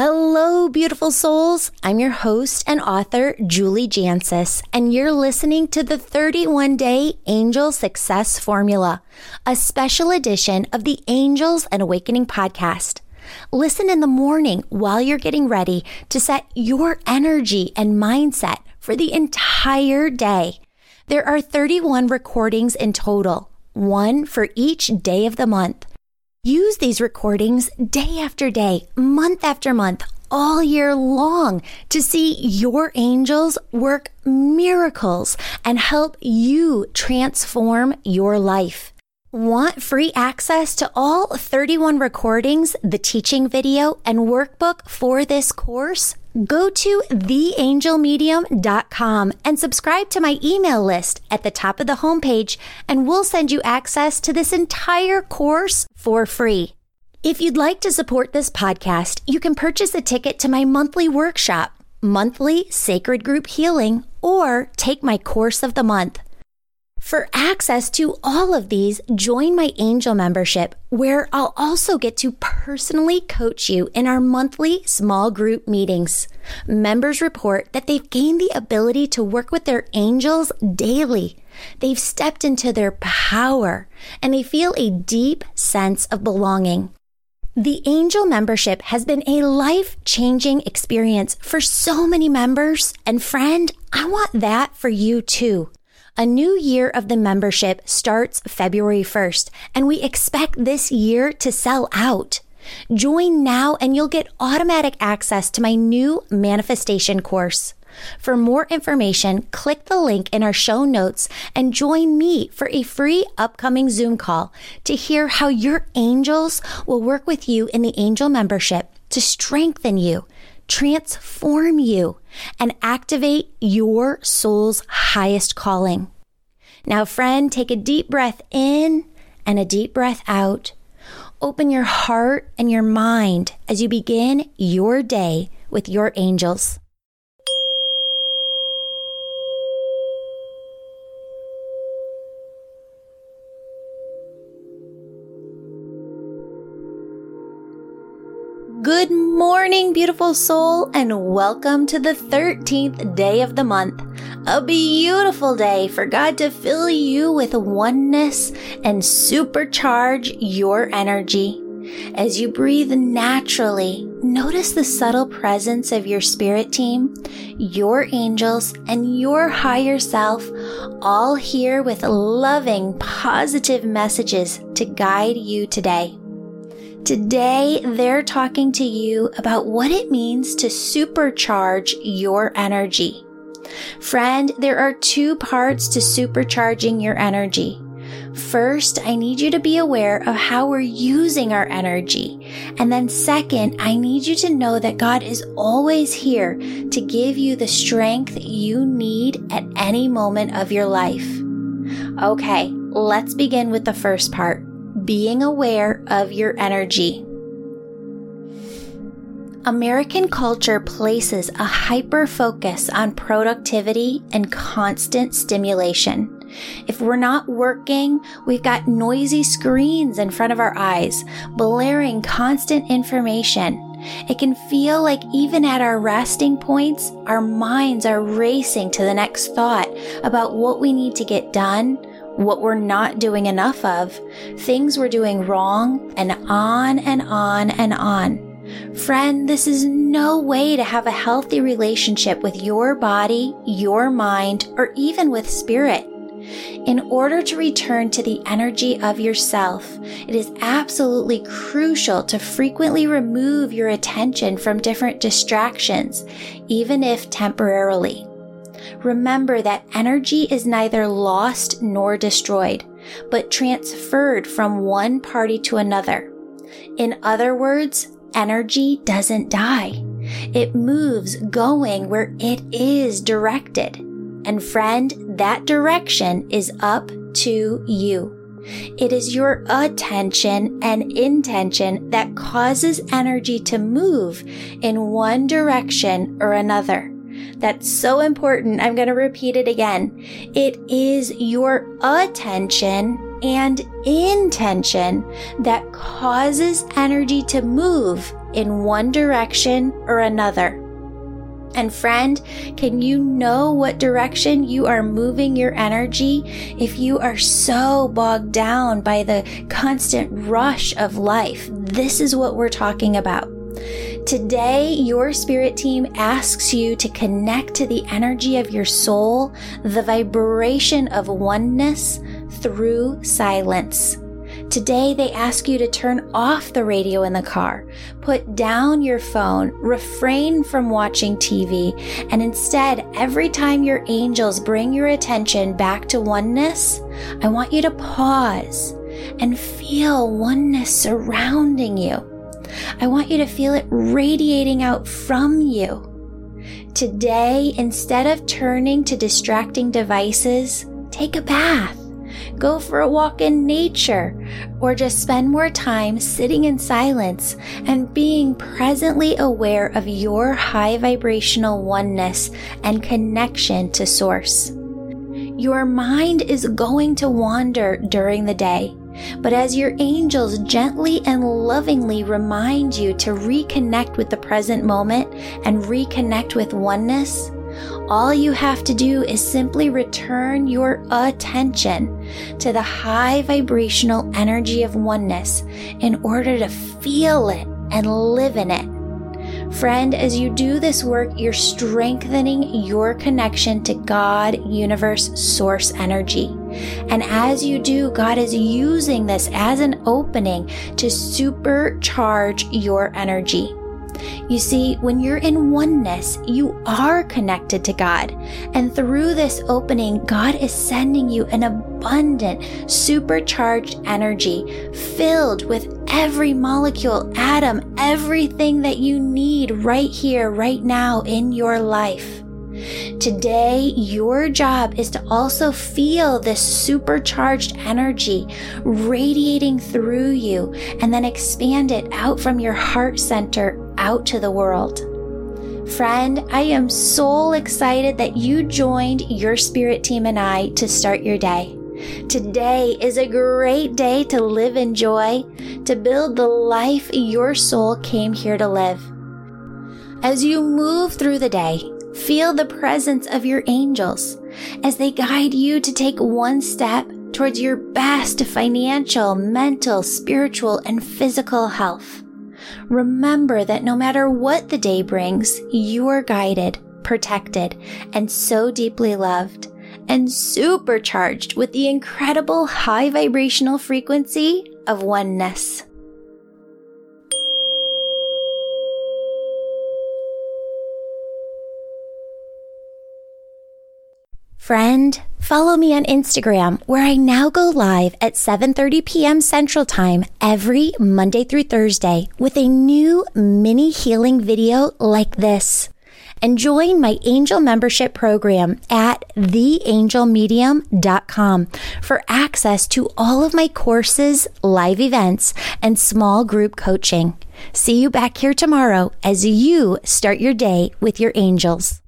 Hello, beautiful souls. I'm your host and author, Julie Jancius, and you're listening to the 31 Day Angel Success Formula, a special edition of the Angels and Awakening podcast. Listen in the morning while you're getting ready to set your energy and mindset for the entire day. There are 31 recordings in total, one for each day of the month. Use these recordings day after day, month after month, all year long to see your angels work miracles and help you transform your life. Want free access to all 31 recordings, the teaching video, and workbook for this course? Go to theangelmedium.com and subscribe to my email list at the top of the homepage, and we'll send you access to this entire course for free. If you'd like to support this podcast, you can purchase a ticket to my monthly workshop, Monthly Sacred Group Healing, or take my course of the month. For access to all of these, join my angel membership, where I'll also get to personally coach you in our monthly small group meetings. Members report that they've gained the ability to work with their angels daily. They've stepped into their power and they feel a deep sense of belonging. The angel membership has been a life changing experience for so many members. And friend, I want that for you too. A new year of the membership starts February 1st, and we expect this year to sell out. Join now and you'll get automatic access to my new manifestation course. For more information, click the link in our show notes and join me for a free upcoming Zoom call to hear how your angels will work with you in the angel membership to strengthen you transform you, and activate your soul's highest calling. Now, friend, take a deep breath in and a deep breath out. Open your heart and your mind as you begin your day with your angels. Good morning, beautiful soul, and welcome to the 13th day of the month. A beautiful day for God to fill you with oneness and supercharge your energy. As you breathe naturally, notice the subtle presence of your spirit team, your angels, and your higher self, all here with loving, positive messages to guide you today. Today, they're talking to you about what it means to supercharge your energy. Friend, there are two parts to supercharging your energy. First, I need you to be aware of how we're using our energy. And then second, I need you to know that God is always here to give you the strength you need at any moment of your life. Okay, let's begin with the first part being aware of your energy. American culture places a hyper focus on productivity and constant stimulation. If we're not working, we've got noisy screens in front of our eyes, blaring constant information. It can feel like even at our resting points, our minds are racing to the next thought about what we need to get done what we're not doing enough of, things we're doing wrong, and on and on and on. Friend, this is no way to have a healthy relationship with your body, your mind, or even with spirit. In order to return to the energy of yourself, it is absolutely crucial to frequently remove your attention from different distractions, even if temporarily remember that energy is neither lost nor destroyed, but transferred from one party to another. In other words, energy doesn't die. It moves going where it is directed. And friend, that direction is up to you. It is your attention and intention that causes energy to move in one direction or another. That's so important. I'm going to repeat it again. It is your attention and intention that causes energy to move in one direction or another. And friend, can you know what direction you are moving your energy if you are so bogged down by the constant rush of life? This is what we're talking about. Today, your spirit team asks you to connect to the energy of your soul, the vibration of oneness through silence. Today, they ask you to turn off the radio in the car, put down your phone, refrain from watching TV, and instead, every time your angels bring your attention back to oneness, I want you to pause and feel oneness surrounding you. I want you to feel it radiating out from you. Today, instead of turning to distracting devices, take a bath go for a walk in nature, or just spend more time sitting in silence and being presently aware of your high vibrational oneness and connection to Source. Your mind is going to wander during the day. But as your angels gently and lovingly remind you to reconnect with the present moment and reconnect with oneness, all you have to do is simply return your attention to the high vibrational energy of oneness in order to feel it and live in it. Friend, as you do this work, you're strengthening your connection to God, universe, source energy. And as you do, God is using this as an opening to supercharge your energy. You see, when you're in oneness, you are connected to God. And through this opening, God is sending you an abundant, supercharged energy filled with every molecule, atom, everything that you need right here, right now in your life. Today, your job is to also feel this supercharged energy radiating through you and then expand it out from your heart center out to the world. Friend, I am so excited that you joined your spirit team and I to start your day. Today is a great day to live in joy, to build the life your soul came here to live. As you move through the day, feel the presence of your angels as they guide you to take one step towards your best financial, mental, spiritual, and physical health. Remember that no matter what the day brings, you are guided, protected, and so deeply loved, and supercharged with the incredible high vibrational frequency of oneness. Friend, follow me on Instagram where I now go live at 7:30 p.m. Central Time every Monday through Thursday with a new mini healing video like this. And join my angel membership program at theangelmedium.com for access to all of my courses, live events, and small group coaching. See you back here tomorrow as you start your day with your angels.